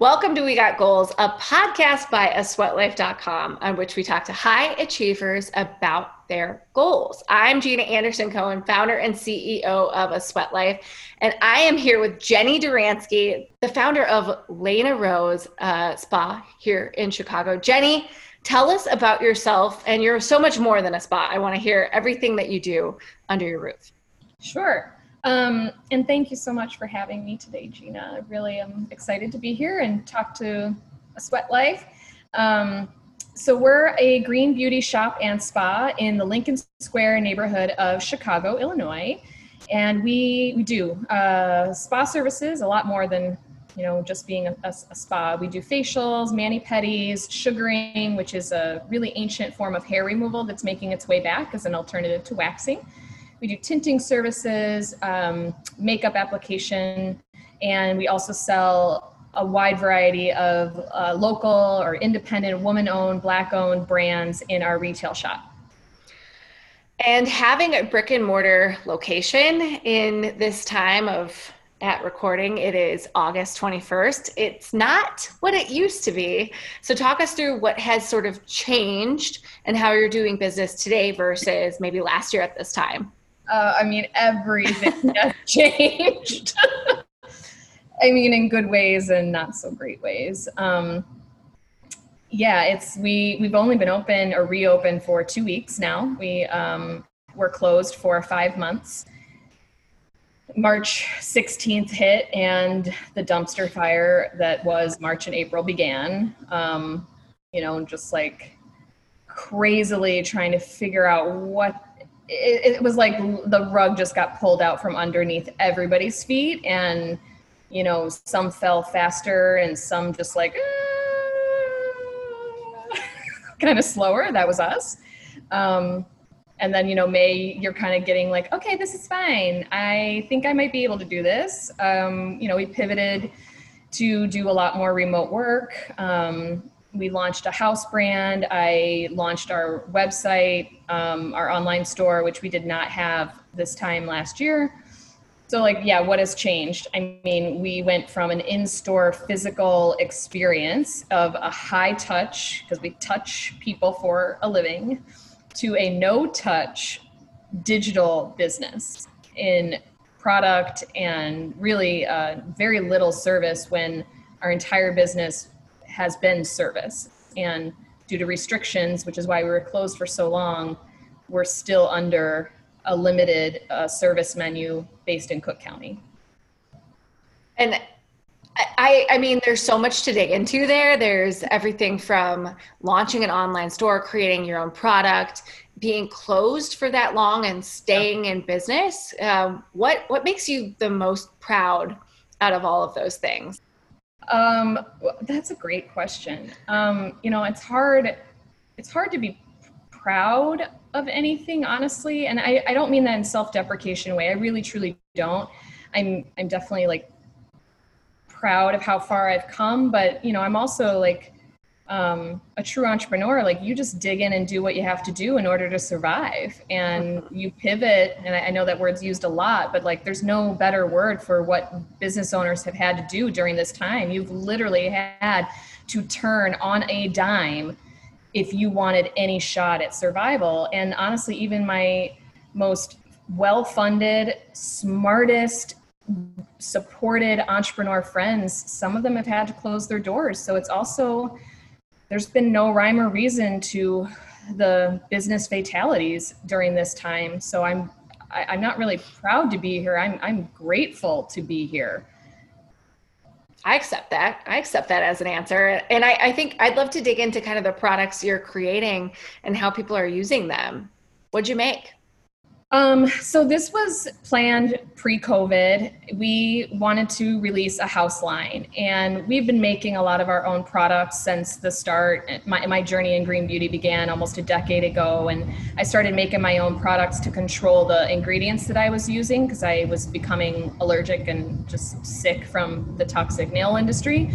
Welcome to We Got Goals, a podcast by a sweatlife.com on which we talk to high achievers about their goals. I'm Jeana Anderson Cohen, founder and CEO of A Sweat Life, and I am here with Jenny Duranski, the founder of Lena Rose uh, Spa here in Chicago. Jenny, tell us about yourself, and you're so much more than a spa. I want to hear everything that you do under your roof. Sure. Um, and thank you so much for having me today, Jeana. I really am excited to be here and talk to a sweat life. Um, so we're a green beauty shop and spa in the Lincoln Square neighborhood of Chicago, Illinois. And we, we do uh, spa services, a lot more than you know just being a, a, a spa. We do facials, mani pedis, sugaring, which is a really ancient form of hair removal that's making its way back as an alternative to waxing. We do tinting services, um, makeup application, and we also sell a wide variety of uh, local or independent, woman owned, black owned brands in our retail shop. And having a brick and mortar location in this time of at recording, it is August 21st. It's not what it used to be. So, talk us through what has sort of changed and how you're doing business today versus maybe last year at this time. Uh, I mean, everything has changed. I mean, in good ways and not so great ways. Um, yeah, it's we we've only been open or reopened for two weeks now. We um, were closed for five months. March 16th hit, and the dumpster fire that was March and April began. Um, you know, just like crazily trying to figure out what it, it was like the rug just got pulled out from underneath everybody's feet and you know some fell faster and some just like kind of slower. That was us. Um, and then you know may you're kind of getting like okay this is fine. I think i might be able to do this. Um, you know we pivoted to do a lot more remote work. Um, we launched a house brand. I launched our website, um, our online store, which we did not have this time last year. So, like, yeah, what has changed? I mean, we went from an in store physical experience of a high touch, because we touch people for a living, to a no touch digital business in product and really uh, very little service when our entire business has been service. And due to restrictions, which is why we were closed for so long, we're still under a limited uh, service menu based in Cook County. And I, I mean, there's so much to dig into there. There's everything from launching an online store, creating your own product, being closed for that long, and staying in business. Um, what what makes you the most proud out of all of those things? Um, that's a great question. Um, you know, it's hard. It's hard to be proud of anything, honestly, and I, I don't mean that in self-deprecation way. I really, truly don't. I'm I'm definitely like proud of how far I've come, but you know, I'm also like um, a true entrepreneur, like you just dig in and do what you have to do in order to survive. And you pivot. And I know that word's used a lot, but like there's no better word for what business owners have had to do during this time. You've literally had to turn on a dime if you wanted any shot at survival. And honestly, even my most well funded, smartest, supported entrepreneur friends, some of them have had to close their doors. So it's also, there's been no rhyme or reason to the business fatalities during this time. So I'm I, am i am not really proud to be here. I'm I'm grateful to be here. I accept that. I accept that as an answer. And I, I think I'd love to dig into kind of the products you're creating and how people are using them. What'd you make? Um, so this was planned pre-COVID. We wanted to release a house line, and we've been making a lot of our own products since the start. My, my journey in green beauty began almost a decade ago, and I started making my own products to control the ingredients that I was using because I was becoming allergic and just sick from the toxic nail industry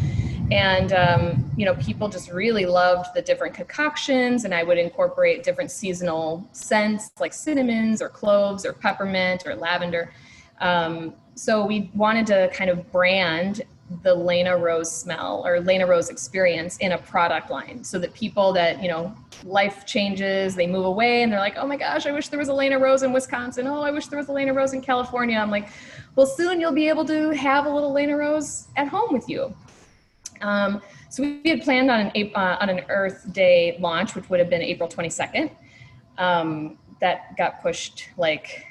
and um, you know people just really loved the different concoctions and i would incorporate different seasonal scents like cinnamons or cloves or peppermint or lavender. Um, so we wanted to kind of brand the lena rose smell or lena rose experience in a product line so that people that you know life changes they move away and they're like oh my gosh i wish there was a lena rose in wisconsin. Oh i wish there was a lena rose in california. I'm like well soon you'll be able to have a little lena rose at home with you um, so we had planned on an uh, on an Earth Day launch, which would have been April 22nd. Um, that got pushed like,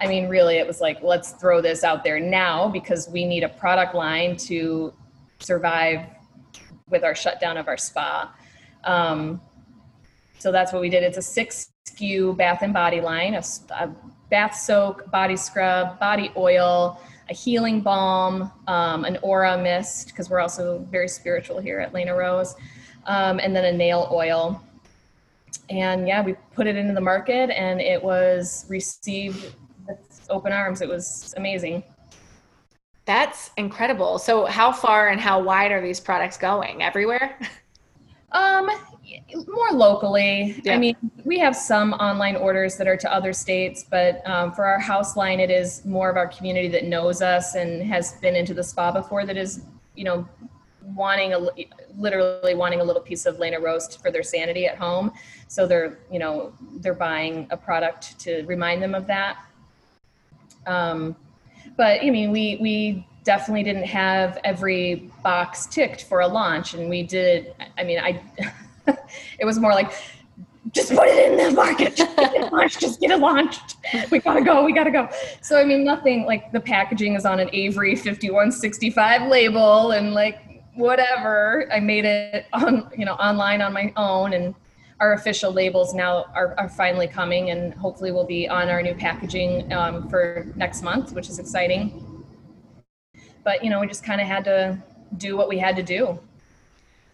I mean, really, it was like let's throw this out there now because we need a product line to survive with our shutdown of our spa. Um, so that's what we did. It's a six SKU bath and body line, a, a bath soak, body scrub, body oil a healing balm, um, an aura mist, because we're also very spiritual here at Lena Rose, um, and then a nail oil. And yeah, we put it into the market and it was received with open arms. It was amazing. That's incredible. So, how far and how wide are these products going? Everywhere? Um, more locally. Yeah. I mean, we have some online orders that are to other states, but um, for our house line, it is more of our community that knows us and has been into the spa before that is, you know, wanting a literally wanting a little piece of Lena Rose for their sanity at home. So they're, you know, they're buying a product to remind them of that. Um, but I mean, we we definitely didn't have every box ticked for a launch, and we did. I mean, I. it was more like, just put it in the market, just get it launched, just get it launched. We gotta go, we gotta go. So I mean, nothing like the packaging is on an Avery 5165 label and like whatever. I made it on, you know, online on my own and our official labels now are, are finally coming and hopefully will be on our new packaging um, for next month, which is exciting. But you know, we just kind of had to do what we had to do.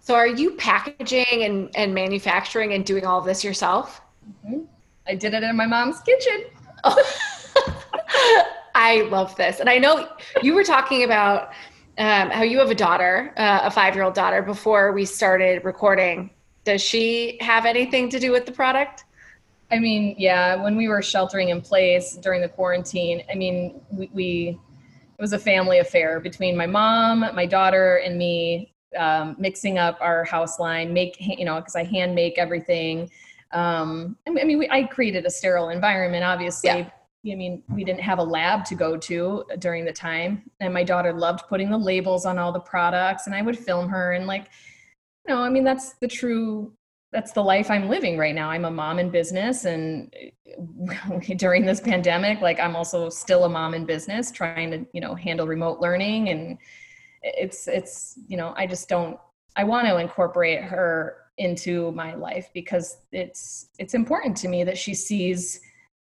So are you packaging and, and manufacturing and doing all of this yourself? Mm-hmm. I did it in my mom's kitchen. I love this. And I know you were talking about um, how you have a daughter, uh, a five year old daughter, before we started recording. Does she have anything to do with the product? I mean, yeah, when we were sheltering in place during the quarantine, I mean, we, we it was a family affair between my mom, my daughter, and me um, mixing up our house line, make you know because I hand make everything. Um, I mean, we, I created a sterile environment, obviously. Yeah. I mean, we didn't have a lab to go to during the time, and my daughter loved putting the labels on all the products, and I would film her and like, you know, I mean, that's the true that's the life I'm living right now. I'm a mom in business and during this pandemic, like I'm also still a mom in business trying to, you know, handle remote learning and it's it's you know i just don't i want to incorporate her into my life because it's it's important to me that she sees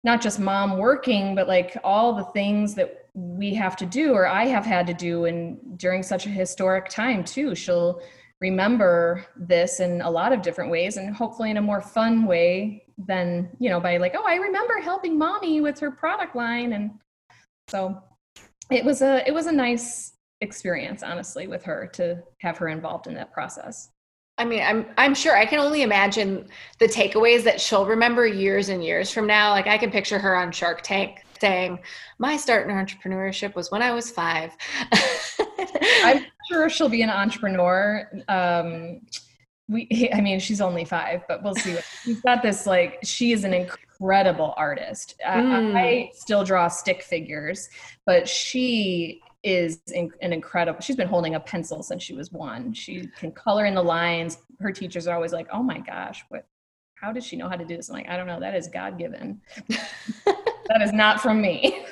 not just mom working but like all the things that we have to do or i have had to do and during such a historic time too. She'll remember this in a lot of different ways and hopefully in a more fun way than you know by like oh i remember helping mommy with her product line. And so it was a it was a nice experience honestly with her to have her involved in that process. I mean i'm i'm sure i can only imagine the takeaways that she'll remember years and years from now. Like i can picture her on shark tank saying my start in entrepreneurship was when i was five. I'm sure she'll be an entrepreneur. Um we i mean she's only five but we'll see she's got this like she is an incredible artist. Mm. I, I still draw stick figures but she is in, an incredible she's been holding a pencil since she was one she can color in the lines her teachers are always like oh my gosh what how does she know how to do this i'm like i don't know that is god-given that is not from me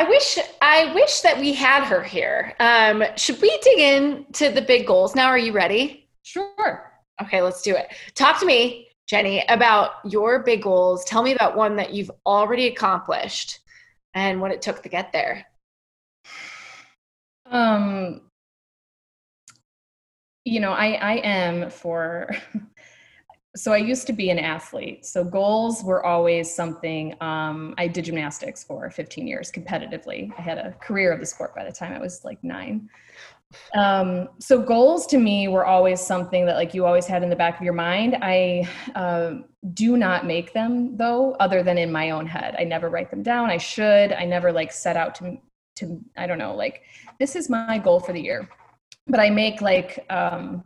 I wish I wish that we had her here. Um, should we dig into the big goals now? Are you ready? Sure. Okay, let's do it. Talk to me. Jenny, about your big goals. Tell me about one that you've already accomplished and what it took to get there. Um, you know, I I am for so I used to be an athlete. So goals were always something. Um, I did gymnastics for 15 years competitively. I had a career of the sport by the time I was like nine. Um, so goals to me were always something that like you always had in the back of your mind. I uh, do not make them though, other than in my own head. I never write them down. I should. I never like set out to to I don't know like this is my goal for the year. But I make like um,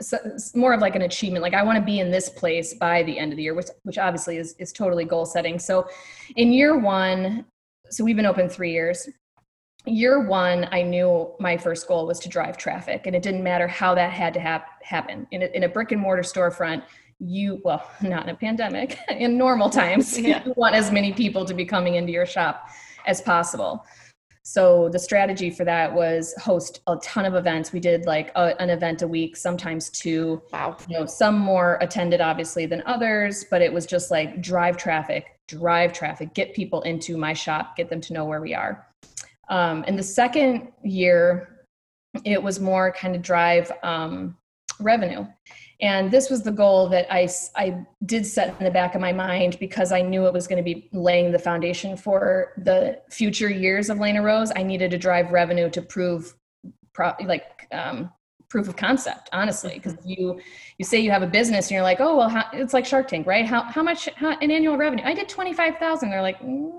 so it's more of like an achievement. Like i want to be in this place by the end of the year which which obviously is is totally goal setting. So in year one so we've been open three years. Year one i knew my first goal was to drive traffic and it didn't matter how that had to hap- happen. In a, in a brick and mortar storefront you well not in a pandemic in normal times yeah. you want as many people to be coming into your shop as possible so the strategy for that was host a ton of events. We did like a, an event a week, sometimes two. Wow. You know, some more attended obviously than others, but it was just like drive traffic, drive traffic, get people into my shop, get them to know where we are. Um, and the second year, it was more kind of drive um, revenue. And this was the goal that I, I did set in the back of my mind because I knew it was going to be laying the foundation for the future years of Lena Rose. I needed to drive revenue to prove, pro, like, um, proof of concept honestly. Because mm-hmm. you you say you have a business and you're like oh well how, it's like shark tank right? How, how much how, an annual revenue? I did 25000 they're like mm,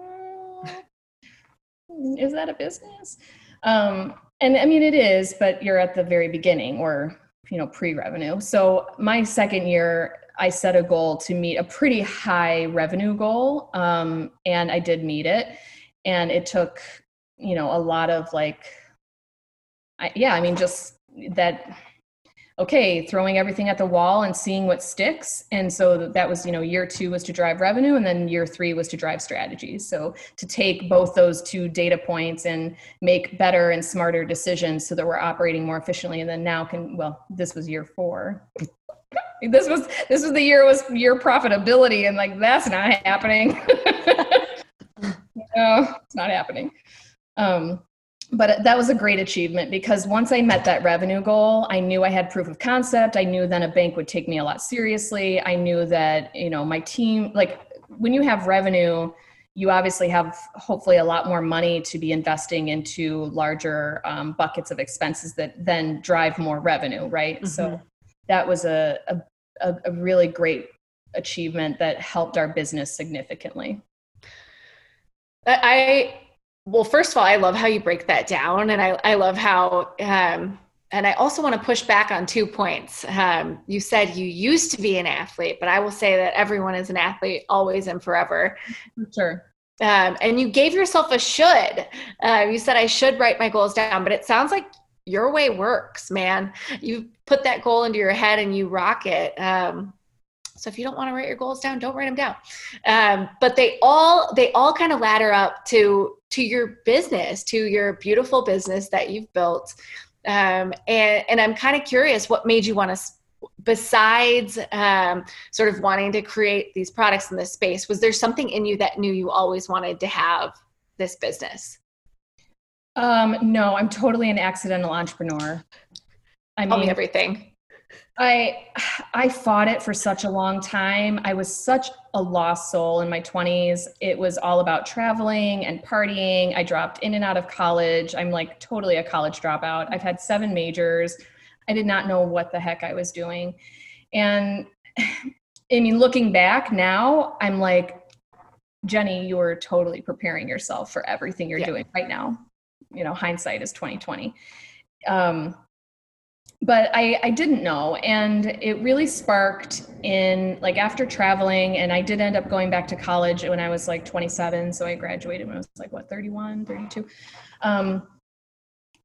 is that a business? Um, and i mean it is but you're at the very beginning or you know pre-revenue. So my second year i set a goal to meet a pretty high revenue goal um, and i did meet it. And it took you know a lot of like I, yeah i mean just that okay throwing everything at the wall and seeing what sticks. And so that was you know year two was to drive revenue and then year three was to drive strategies so to take both those two data points and make better and smarter decisions so that we're operating more efficiently and then now can well this was year four. This was this was the year was year profitability and like that's not happening. No it's not happening. Um but that was a great achievement because once I met that revenue goal, I knew I had proof of concept. I knew then a bank would take me a lot seriously. I knew that, you know, my team, like when you have revenue, you obviously have hopefully a lot more money to be investing into larger um, buckets of expenses that then drive more revenue, right? Mm-hmm. So that was a, a, a really great achievement that helped our business significantly. I well, first of all, I love how you break that down, and I, I love how, um, and I also want to push back on two points. Um, you said you used to be an athlete, but I will say that everyone is an athlete always and forever. Sure. Um, and you gave yourself a should. Uh, you said I should write my goals down, but it sounds like your way works, man. You put that goal into your head and you rock it. So if you don't want to write your goals down, don't write them down. Um, but they all they all kind of ladder up to to your business, to your beautiful business that you've built. Um, and and I'm kind of curious, what made you want to besides um, sort of wanting to create these products in this space was there something in you that knew you always wanted to have this business um, no i'm totally an accidental entrepreneur i Tell mean everything I I fought it for such a long time. I was such a lost soul in my 20s. It was all about traveling and partying. I dropped in and out of college. I'm like totally a college dropout. I've had seven majors. I did not know what the heck I was doing. And I mean looking back now, I'm like Jenny, you're totally preparing yourself for everything you're yeah. doing right now. You know, hindsight is 2020. Um but I, I didn't know. And it really sparked in like after traveling and i did end up going back to college when i was like 27 so i graduated when i was like what 31 32 um,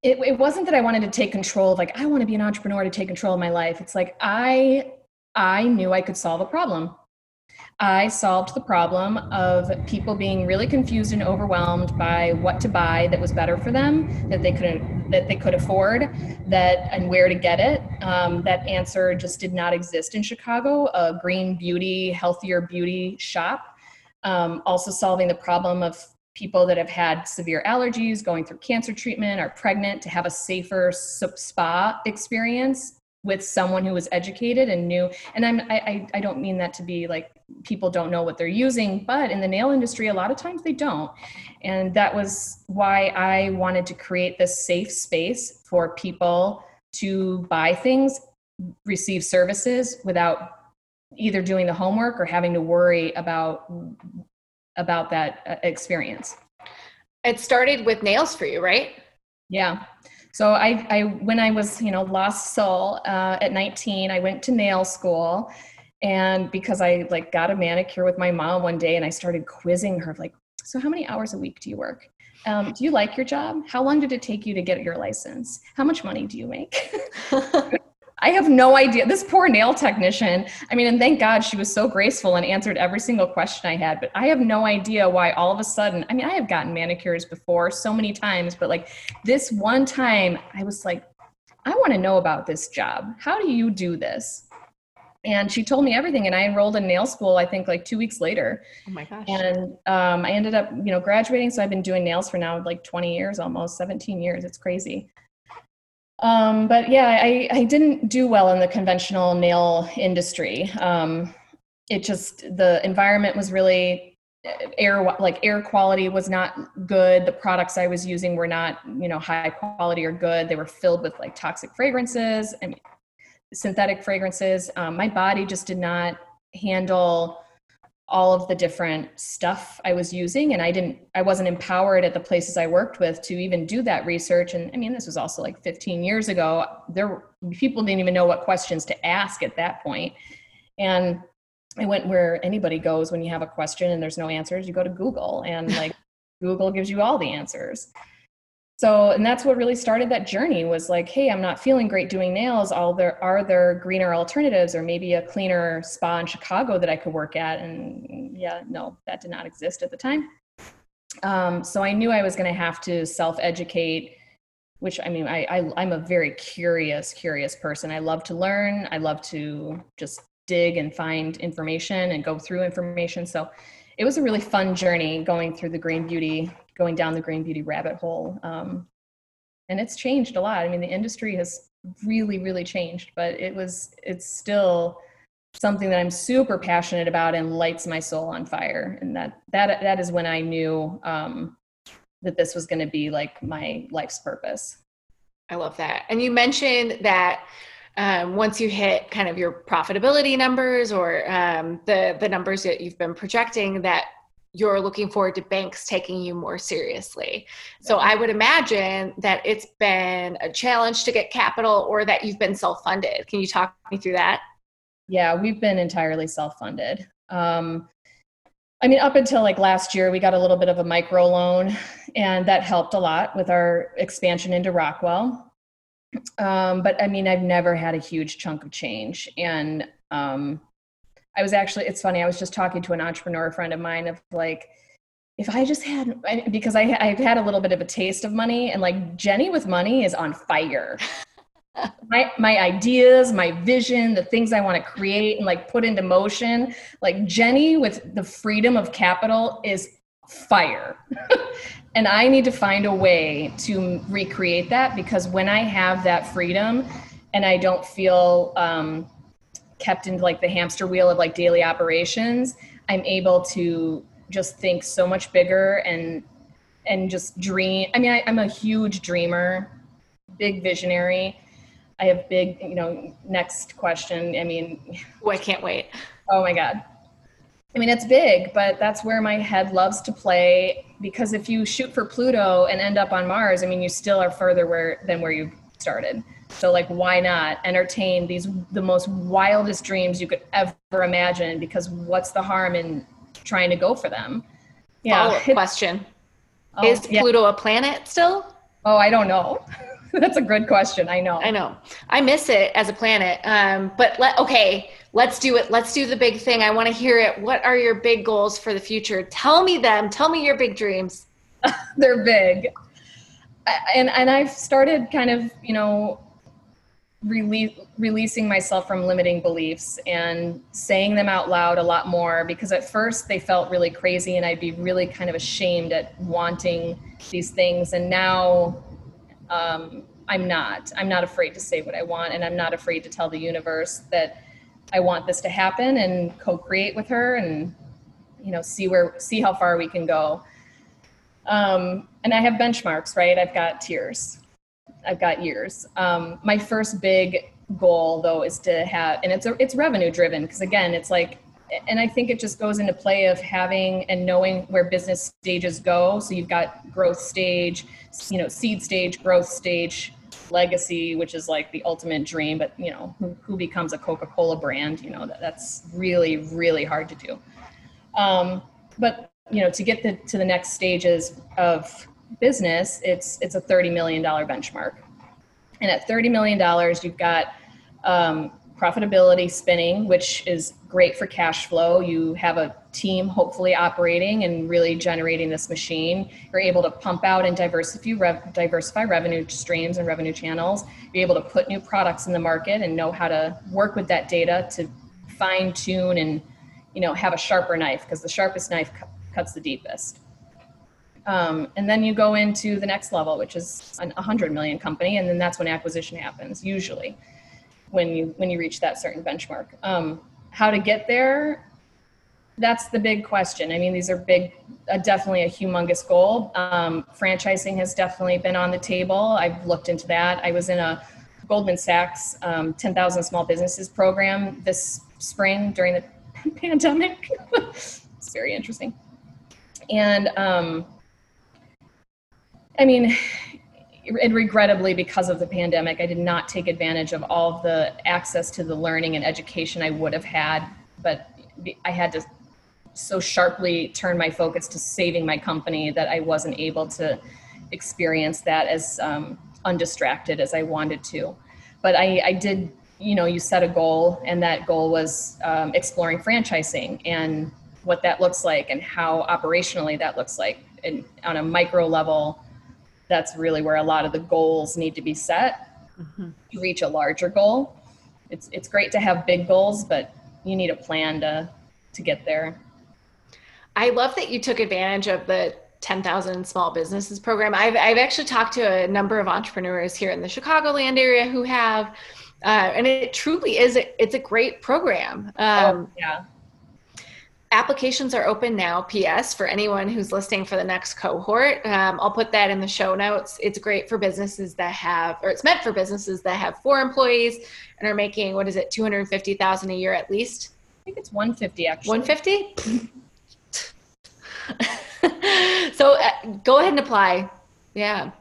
it, it wasn't that i wanted to take control of like i want to be an entrepreneur to take control of my life. It's like i i knew i could solve a problem I solved the problem of people being really confused and overwhelmed by what to buy that was better for them, that they could that they could afford, that and where to get it. Um, that answer just did not exist in Chicago. A green beauty, healthier beauty shop. Um, also solving the problem of people that have had severe allergies, going through cancer treatment, are pregnant, to have a safer spa experience with someone who was educated and knew. And I'm, I, I don't mean that to be like people don't know what they're using, but in the nail industry, a lot of times they don't. And that was why I wanted to create this safe space for people to buy things, receive services without either doing the homework or having to worry about about that uh, experience. It started with nails for you, right? Yeah. So I, I when I was, you know, lost soul uh, at 19, I went to nail school, and because I like got a manicure with my mom one day, and I started quizzing her, like, so how many hours a week do you work? Um, do you like your job? How long did it take you to get your license? How much money do you make? I have no idea. This poor nail technician, I mean, and thank God she was so graceful and answered every single question I had, but I have no idea why all of a sudden, I mean, I have gotten manicures before so many times, but like this one time, I was like, I want to know about this job. How do you do this? And she told me everything, and I enrolled in nail school. I think like two weeks later. Oh my gosh! And um, I ended up, you know, graduating. So I've been doing nails for now like 20 years, almost 17 years. It's crazy. Um, but yeah, I, I didn't do well in the conventional nail industry. Um, it just, the environment was really air, like air quality was not good. The products I was using were not, you know, high quality or good. They were filled with like toxic fragrances and synthetic fragrances. Um, my body just did not handle all of the different stuff I was using and I didn't I wasn't empowered at the places I worked with to even do that research and I mean this was also like 15 years ago there people didn't even know what questions to ask at that point. point and I went where anybody goes when you have a question and there's no answers you go to Google and like Google gives you all the answers so and that's what really started that journey was like hey i'm not feeling great doing nails. All there are there greener alternatives or maybe a cleaner spa in chicago that i could work at? And yeah no that did not exist at the time. Um, so i knew i was going to have to self-educate which i mean I, I i'm a very curious curious person. I love to learn. I love to just dig and find information and go through information. So it was a really fun journey going through the green beauty going down the green beauty rabbit hole. Um, and it's changed a lot. I mean, the industry has really, really changed, but it was, it's still something that I'm super passionate about and lights my soul on fire. And that, that, that is when I knew um, that this was going to be like my life's purpose. I love that. And you mentioned that um, once you hit kind of your profitability numbers or um, the the numbers that you've been projecting, that you're looking forward to banks taking you more seriously. So I would imagine that it's been a challenge to get capital or that you've been self funded. Can you talk me through that? Yeah, we've been entirely self funded. Um, I mean, up until like last year, we got a little bit of a micro loan, and that helped a lot with our expansion into Rockwell. Um, but I mean, I've never had a huge chunk of change. And um, I was actually, it's funny, I was just talking to an entrepreneur friend of mine of like, if I just had, because I, I've had a little bit of a taste of money and like Jenny with money is on fire. my, my ideas, my vision, the things I want to create and like put into motion, like Jenny with the freedom of capital is fire. and I need to find a way to recreate that because when I have that freedom and I don't feel, um, kept into like the hamster wheel of like daily operations, I'm able to just think so much bigger and and just dream. I mean, I, I'm a huge dreamer, big visionary. I have big, you know, next question. I mean, oh, I can't wait. Oh my God. I mean, it's big, but that's where my head loves to play because if you shoot for Pluto and end up on Mars, I mean, you still are further where than where you started. So like why not entertain these the most wildest dreams you could ever imagine because what's the harm in trying to go for them? Yeah. Follow-up question. Oh, Is Pluto yeah. a planet still? Oh, I don't know. That's a good question. I know. I know. I miss it as a planet. Um, but let okay, let's do it. Let's do the big thing. I want to hear it. What are your big goals for the future? Tell me them. Tell me your big dreams. They're big. And and I've started kind of, you know, release, releasing myself from limiting beliefs and saying them out loud a lot more because at first they felt really crazy and I'd be really kind of ashamed at wanting these things and now um, I'm not. I'm not afraid to say what I want, and I'm not afraid to tell the universe that I want this to happen and co-create with her, and you know, see where, see how far we can go. Um, and I have benchmarks, right? I've got tiers. I've got years. Um, my first big goal, though, is to have, and it's a, it's revenue driven because again, it's like and I think it just goes into play of having and knowing where business stages go. So you've got growth stage, you know, seed stage, growth stage, legacy, which is like the ultimate dream. But you know, who, who becomes a Coca-Cola brand? You know, that, that's really really hard to do. Um, but you know, to get the, to the next stages of business, it's it's a thirty million dollar benchmark, and at thirty million dollars, you've got um, profitability spinning, which is great for cash flow. You have a team hopefully operating and really generating this machine. You're able to pump out and diversify, rev- diversify revenue streams and revenue channels. You're able to put new products in the market and know how to work with that data to fine tune and you know have a sharper knife because the sharpest knife cu- cuts the deepest. Um, and then you go into the next level, which is a 100 million company, and then that's when acquisition happens usually when you when you reach that certain benchmark. Um, how to get there? That's the big question. I mean these are big uh, definitely a humongous goal. Um, franchising has definitely been on the table. I've looked into that. I was in a goldman sachs um, 10000 small businesses program this spring during the pandemic. It's very interesting. And um, i mean and regrettably because of the pandemic i did not take advantage of all of the access to the learning and education i would have had but i had to so sharply turn my focus to saving my company that i wasn't able to experience that as um, undistracted as i wanted to. But I, I, did you know you set a goal and that goal was um, exploring franchising and what that looks like and how operationally that looks like and on a micro level that's really where a lot of the goals need to be set mm-hmm. to reach a larger goal. It's it's great to have big goals, but you need a plan to to get there. I love that you took advantage of the 10,000 small businesses program. I've, I've actually talked to a number of entrepreneurs here in the Chicagoland area who have, uh, and it truly is, a, it's a great program. Um, oh, yeah applications are open now ps for anyone who's listing for the next cohort. Um, i'll put that in the show notes. It's great for businesses that have or it's meant for businesses that have four employees and are making what is it 250000 a year at least? I think it's 150 actually. 150 so uh, go ahead and apply. Yeah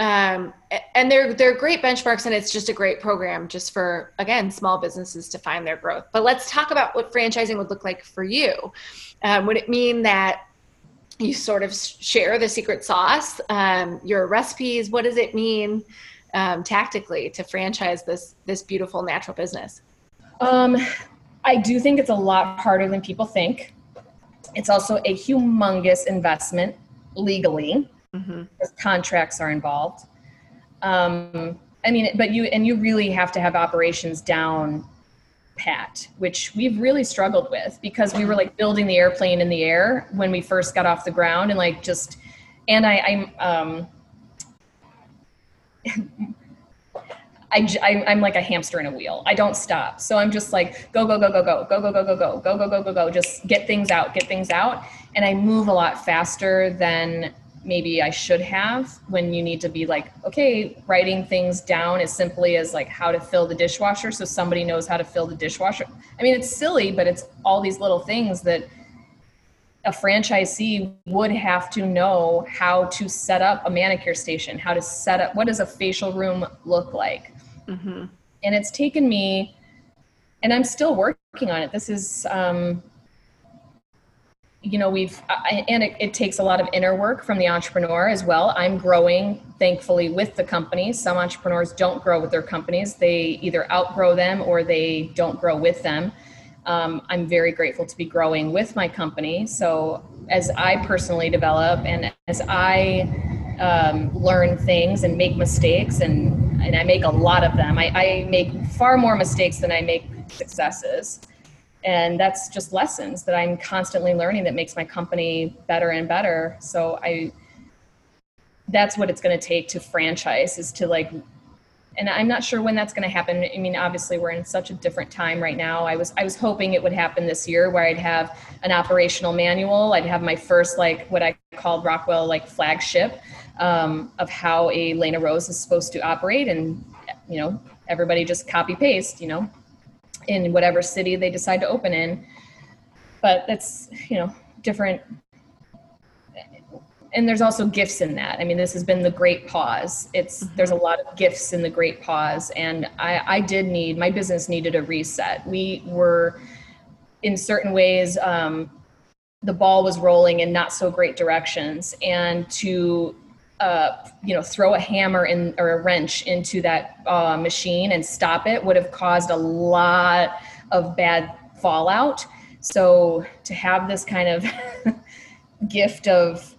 um, and they're they're great benchmarks and it's just a great program just for again small businesses to find their growth. But let's talk about what franchising would look like for you. Um, would it mean that you sort of share the secret sauce um, your recipes? What does it mean um, tactically to franchise this this beautiful natural business? Um, i do think it's a lot harder than people think. It's also a humongous investment legally mm-hmm. contracts are involved. Um, I mean, but you and you really have to have operations down pat, which we've really struggled with because we were like building the airplane in the air when we first got off the ground, and like just and I, I'm. Um, I, I, am like a hamster in a wheel. I don't stop. So I'm just like, go, go, go, go, go, go, go, go, go, go, go, go, go, go, go, just get things out, get things out. And I move a lot faster than maybe I should have when you need to be like, okay, writing things down as simply as like how to fill the dishwasher so somebody knows how to fill the dishwasher. I mean, it's silly, but it's all these little things that a franchisee would have to know how to set up a manicure station, how to set up what does a facial room look like. Mm-hmm. And it's taken me, and I'm still working on it. This is um, you know we've I, and it, it, takes a lot of inner work from the entrepreneur as well. I'm growing thankfully with the company. Some entrepreneurs don't grow with their companies. They either outgrow them or they don't grow with them. Um, i'm very grateful to be growing with my company. So as i personally develop and as i um, learn things and make mistakes and and i make a lot of them I, I make far more mistakes than i make successes and that's just lessons that i'm constantly learning that makes my company better and better. So i that's what it's going to take to franchise is to like and i'm not sure when that's going to happen. I mean obviously we're in such a different time right now. I was i was hoping it would happen this year where i'd have an operational manual. I'd have my first like what i called rockwell like flagship um, of how a lena rose is supposed to operate. And you know everybody just copy paste you know in whatever city they decide to open in. But that's, you know, different. And there's also gifts in that. I mean, this has been the great pause. It's mm-hmm. there's a lot of gifts in the great pause, and I, I did need my business needed a reset. We were, in certain ways, um, the ball was rolling in not so great directions, and to uh, you know, throw a hammer in or a wrench into that uh, machine and stop it would have caused a lot of bad fallout. So to have this kind of gift of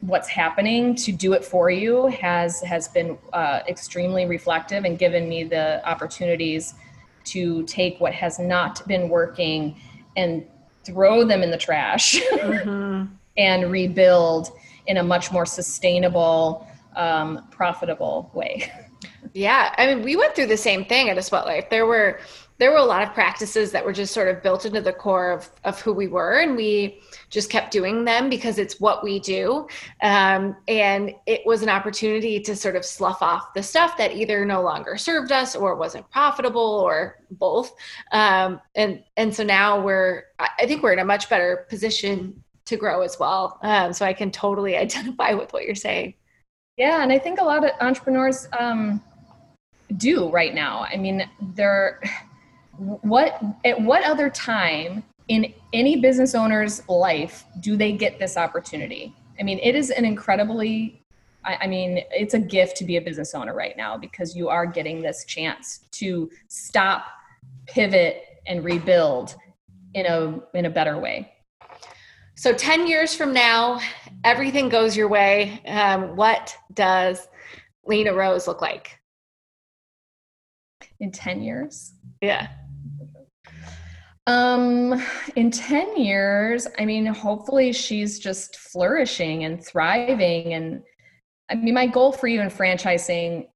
what's happening to do it for you has has been uh, extremely reflective and given me the opportunities to take what has not been working and throw them in the trash mm-hmm. and rebuild in a much more sustainable, um, profitable way. Yeah, I mean, we went through the same thing at a sweat life. There were there were a lot of practices that were just sort of built into the core of of who we were, and we just kept doing them because it's what we do. Um, and it was an opportunity to sort of slough off the stuff that either no longer served us or wasn't profitable or both. Um, and and so now we're I think we're in a much better position to grow as well. Um, so I can totally identify with what you're saying. Yeah, and I think a lot of entrepreneurs um, do right now. I mean, they're what at what other time in any business owner's life do they get this opportunity? I mean, it is an incredibly I, mean, it's a gift to be a business owner right now because you are getting this chance to stop, pivot, and rebuild in a in a better way. So 10 years from now, everything goes your way. Um, what does Lena Rose look like? In 10 years? Yeah. Um, in 10 years, I mean, hopefully she's just flourishing and thriving. And I mean, my goal for you in franchising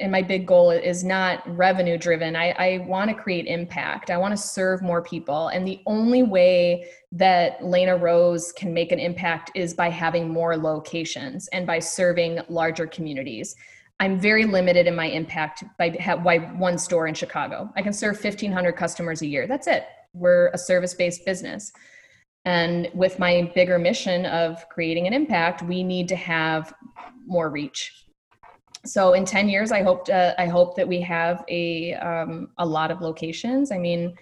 and my big goal is not revenue driven. I, I want to create impact. I want to serve more people. And the only way that Lena Rose can make an impact is by having more locations and by serving larger communities. I'm very limited in my impact by, by one store in Chicago. I can serve 1,500 customers a year. That's it. We're a service based business. And with my bigger mission of creating an impact, we need to have more reach so in 10 years i hope uh, i hope that we have a um, a lot of locations. I mean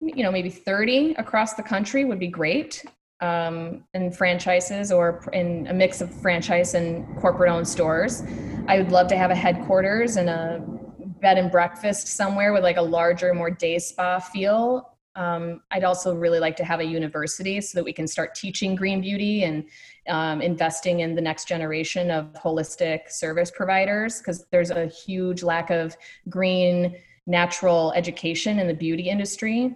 you know maybe 30 across the country would be great um, in franchises or in a mix of franchise and corporate owned stores. I would love to have a headquarters and a bed and breakfast somewhere with like a larger more day spa feel um, I'd also really like to have a university so that we can start teaching green beauty and um, investing in the next generation of holistic service providers because there's a huge lack of green natural education in the beauty industry.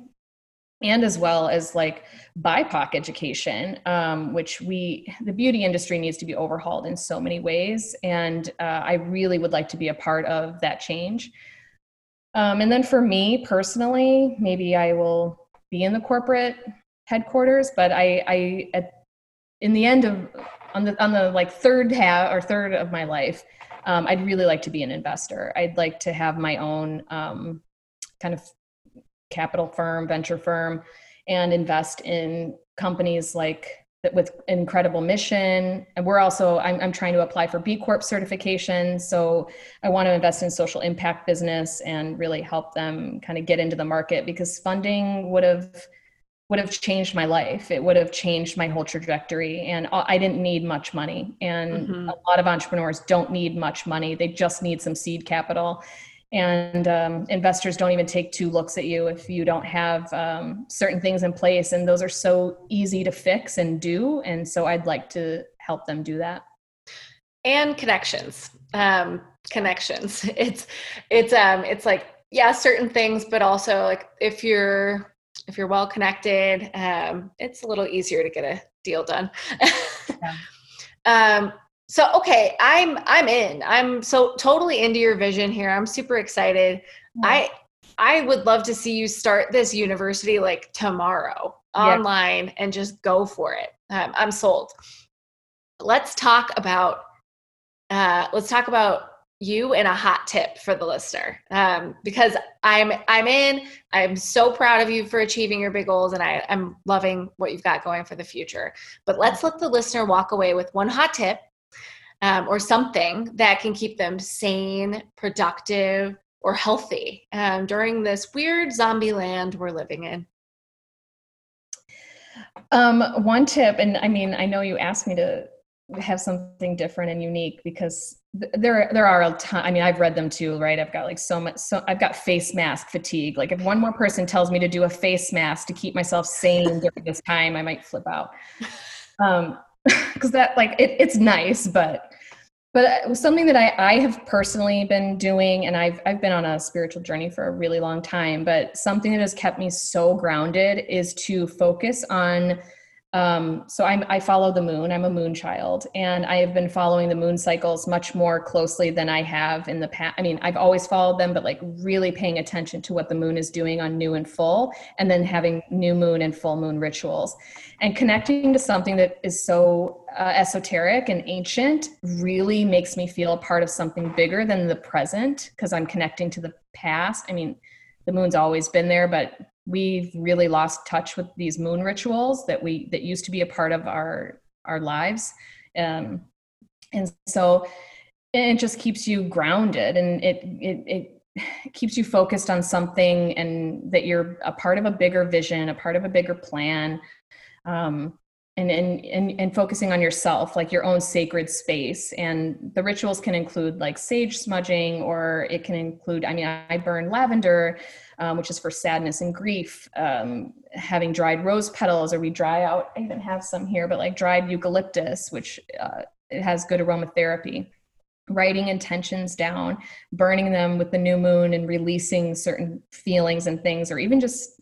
And as well as like bipoc education um, which we the beauty industry needs to be overhauled in so many ways. And uh, i really would like to be a part of that change um, and then for me personally, maybe I will be in the corporate headquarters, but I, I at, in the end of on the on the like third half or third of my life, um, I'd really like to be an investor. I'd like to have my own um, kind of capital firm, venture firm, and invest in companies like with incredible mission and we're also I'm, I'm trying to apply for b corp certification so i want to invest in social impact business and really help them kind of get into the market because funding would have would have changed my life. It would have changed my whole trajectory. And I didn't need much money. And mm-hmm. a lot of entrepreneurs don't need much money, they just need some seed capital. And um, investors don't even take two looks at you if you don't have um, certain things in place. And those are so easy to fix and do. And so I'd like to help them do that. And connections. Um, connections. It's it's um it's like yeah, certain things, but also like if you're if you're well connected, um, it's a little easier to get a deal done. yeah. um, so okay, I'm I'm in. I'm so totally into your vision here. I'm super excited. I I would love to see you start this university like tomorrow online yeah. and just go for it. Um, I'm sold. Let's talk about uh, let's talk about you and a hot tip for the listener um, because i'm i'm in i'm so proud of you for achieving your big goals and I, i'm loving what you've got going for the future but let's let the listener walk away with one hot tip um, or something that can keep them sane productive or healthy um, during this weird zombie land we're living in. Um, one tip and i mean i know you asked me to have something different and unique because there there are a ton i mean i've read them too right? I've got like so much so i've got face mask fatigue. Like if one more person tells me to do a face mask to keep myself sane during this time i might flip out. Um because that like it, it's nice but but it was something that I, I have personally been doing and I've, I've been on a spiritual journey for a really long time but something that has kept me so grounded is to focus on um, so I'm, I follow the moon. I'm a moon child, and I have been following the moon cycles much more closely than I have in the past. I mean, I've always followed them, but like really paying attention to what the moon is doing on new and full, and then having new moon and full moon rituals, and connecting to something that is so uh, esoteric and ancient really makes me feel a part of something bigger than the present because I'm connecting to the past. I mean, the moon's always been there, but we've really lost touch with these moon rituals that we that used to be a part of our our lives. Um, and so it just keeps you grounded and it it, it keeps you focused on something and that you're a part of a bigger vision a part of a bigger plan um, and, and and and focusing on yourself like your own sacred space. And the rituals can include like sage smudging or it can include i mean i burn lavender um, which is for sadness and grief. Um, having dried rose petals or we dry out i even have some here but like dried eucalyptus which uh, it has good aromatherapy. Writing intentions down burning them with the new moon and releasing certain feelings and things or even just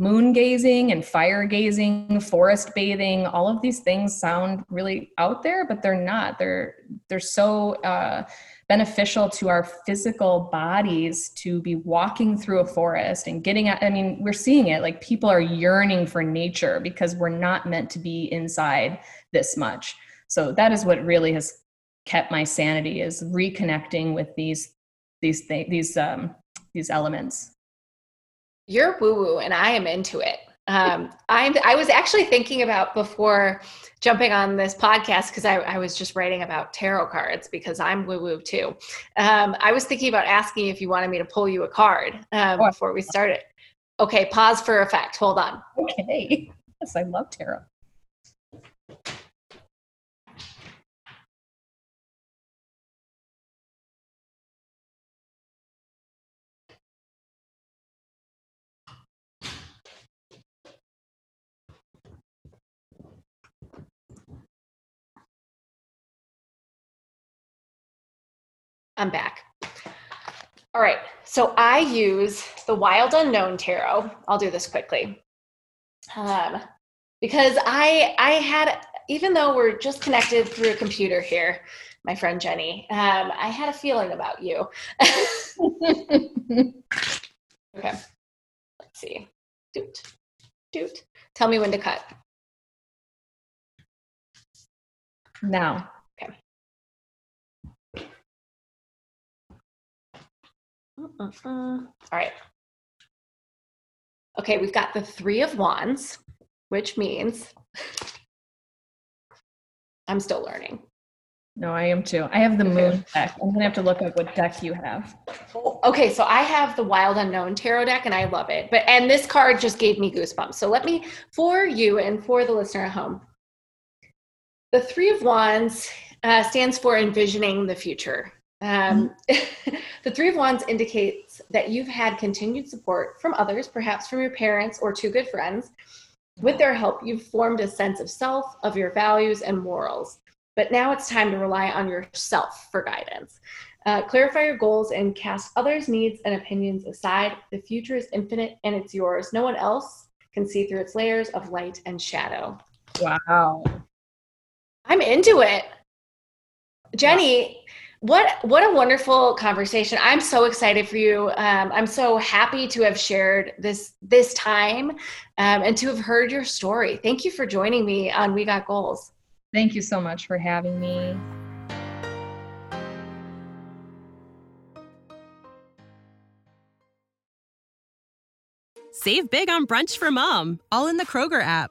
moon gazing and fire gazing, forest bathing, all of these things sound really out there, but they're not. They're they're so uh, beneficial to our physical bodies to be walking through a forest and getting out. I mean, we're seeing it. Like people are yearning for nature because we're not meant to be inside this much. So that is what really has kept my sanity is reconnecting with these these th- these um, these elements you're woo woo and I am into it. Um, I'm, I was actually thinking about before jumping on this podcast because I, I, was just writing about tarot cards because I'm woo woo too. Um, I was thinking about asking if you wanted me to pull you a card um, oh, before we started. Okay, pause for effect. Hold on. Okay. Yes, I love tarot. I'm back. All right, so I use the Wild Unknown Tarot. I'll do this quickly. Um, because I I had even though we're just connected through a computer here, my friend Jenny, um, I had a feeling about you. okay, let's see. Doot, doot. Tell me when to cut. Now. All right. Okay, we've got the Three of Wands, which means I'm still learning. No, I am too. I have the moon deck. I'm gonna have to look up what deck you have. Oh, okay, so I have the Wild Unknown Tarot deck and I love it. But and this card just gave me goosebumps. So let me for you and for the listener at home. The Three of Wands uh, stands for envisioning the future. Um, the Three of Wands indicates that you've had continued support from others, perhaps from your parents or two good friends. With their help, you've formed a sense of self, of your values and morals. But now it's time to rely on yourself for guidance. Uh, clarify your goals and cast others' needs and opinions aside. The future is infinite and it's yours. No one else can see through its layers of light and shadow. Wow. I'm into it. Jenny, what what a wonderful conversation. I'm so excited for you. Um, I'm so happy to have shared this this time um, and to have heard your story. Thank you for joining me on We Got Goals. Thank you so much for having me. Save big on brunch for mom, all in the Kroger app.